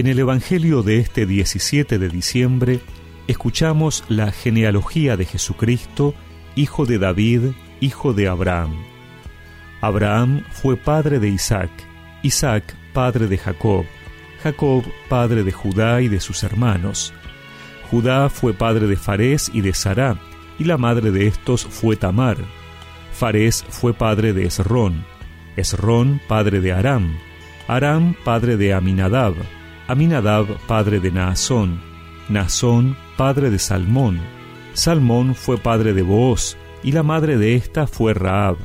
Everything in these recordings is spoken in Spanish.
En el Evangelio de este 17 de diciembre escuchamos la genealogía de Jesucristo, hijo de David, hijo de Abraham. Abraham fue padre de Isaac, Isaac padre de Jacob, Jacob padre de Judá y de sus hermanos. Judá fue padre de Farés y de Sará, y la madre de estos fue Tamar. Farés fue padre de Esrón, Esrón padre de Aram, Aram padre de Aminadab, Aminadab padre de Naasón, Naasón padre de Salmón, Salmón fue padre de Booz, y la madre de ésta fue Raab.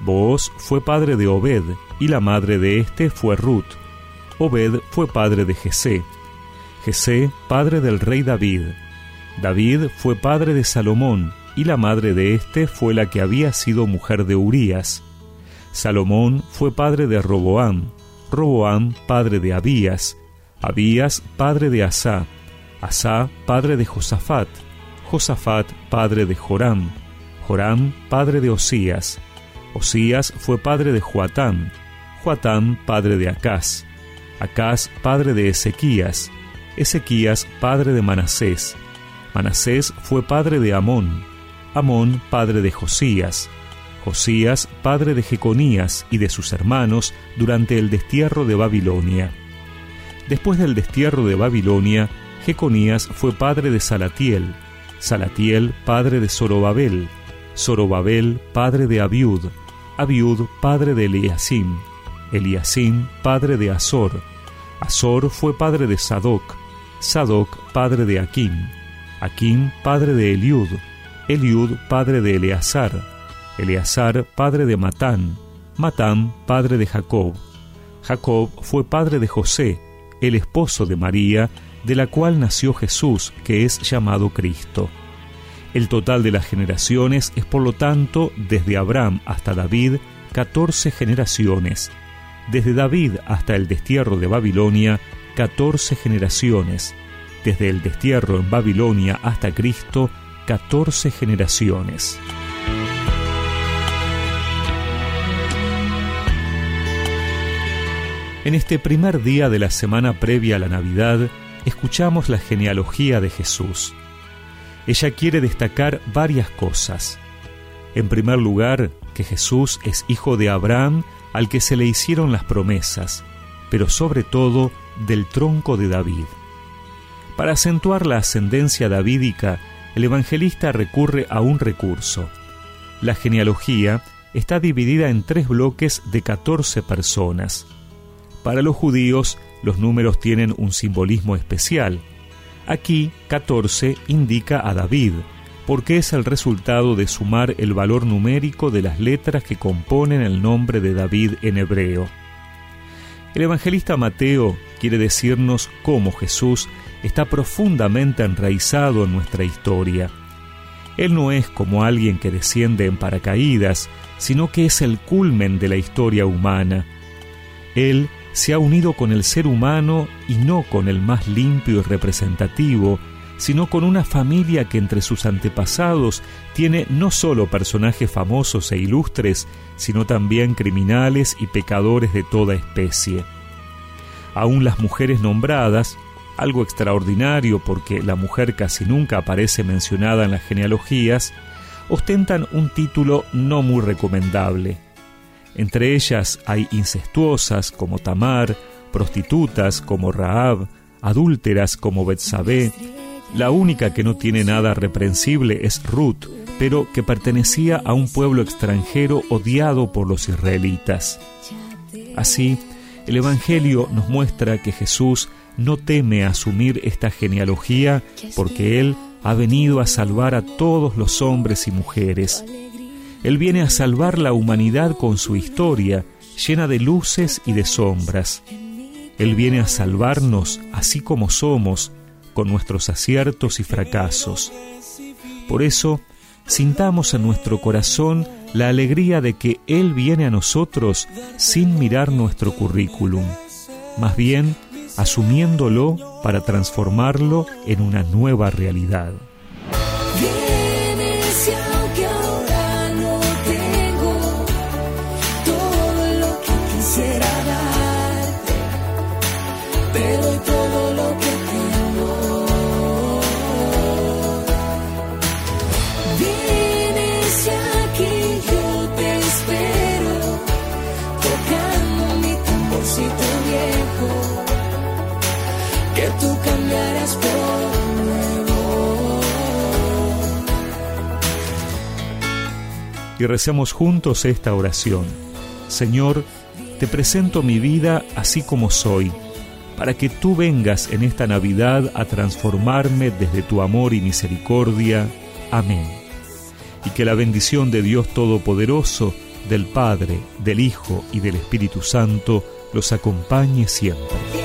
Booz fue padre de Obed, y la madre de éste fue Ruth. Obed fue padre de Jesé. Jesé, padre del rey David. David fue padre de Salomón, y la madre de éste fue la que había sido mujer de Urías. Salomón fue padre de Roboam, Roboam padre de Abías, Abías padre de Asá, Asá padre de Josafat, Josafat padre de Joram, Joram padre de Osías, Osías fue padre de Joatán, Joatán padre de Acaz, Acaz padre de Ezequías, Ezequías padre de Manasés, Manasés fue padre de Amón, Amón padre de Josías, Josías padre de Jeconías y de sus hermanos durante el destierro de Babilonia. Después del destierro de Babilonia, Jeconías fue padre de Salatiel, Salatiel padre de Zorobabel, Zorobabel padre de Abiud, Abiud padre de Eliasim, Eliasim padre de Azor, Azor fue padre de Sadoc, Sadoc padre de Akim, Akim padre de Eliud, Eliud padre de Eleazar, Eleazar padre de Matán, Matán padre de Jacob, Jacob fue padre de José, el esposo de María, de la cual nació Jesús, que es llamado Cristo. El total de las generaciones es por lo tanto, desde Abraham hasta David, catorce generaciones. Desde David hasta el destierro de Babilonia, catorce generaciones. Desde el destierro en Babilonia hasta Cristo, catorce generaciones. En este primer día de la semana previa a la Navidad, escuchamos la genealogía de Jesús. Ella quiere destacar varias cosas. En primer lugar, que Jesús es hijo de Abraham al que se le hicieron las promesas, pero sobre todo del tronco de David. Para acentuar la ascendencia davídica, el evangelista recurre a un recurso. La genealogía está dividida en tres bloques de 14 personas. Para los judíos, los números tienen un simbolismo especial. Aquí, 14 indica a David, porque es el resultado de sumar el valor numérico de las letras que componen el nombre de David en hebreo. El evangelista Mateo quiere decirnos cómo Jesús está profundamente enraizado en nuestra historia. Él no es como alguien que desciende en paracaídas, sino que es el culmen de la historia humana. Él se ha unido con el ser humano y no con el más limpio y representativo, sino con una familia que entre sus antepasados tiene no solo personajes famosos e ilustres, sino también criminales y pecadores de toda especie. Aún las mujeres nombradas, algo extraordinario porque la mujer casi nunca aparece mencionada en las genealogías, ostentan un título no muy recomendable. Entre ellas hay incestuosas como Tamar, prostitutas como Raab, adúlteras como Betsabé. La única que no tiene nada reprensible es Ruth, pero que pertenecía a un pueblo extranjero odiado por los israelitas. Así, el Evangelio nos muestra que Jesús no teme asumir esta genealogía porque Él ha venido a salvar a todos los hombres y mujeres. Él viene a salvar la humanidad con su historia, llena de luces y de sombras. Él viene a salvarnos así como somos, con nuestros aciertos y fracasos. Por eso, sintamos en nuestro corazón la alegría de que Él viene a nosotros sin mirar nuestro currículum, más bien asumiéndolo para transformarlo en una nueva realidad. Y recemos juntos esta oración. Señor, te presento mi vida así como soy, para que tú vengas en esta Navidad a transformarme desde tu amor y misericordia. Amén. Y que la bendición de Dios Todopoderoso, del Padre, del Hijo y del Espíritu Santo los acompañe siempre.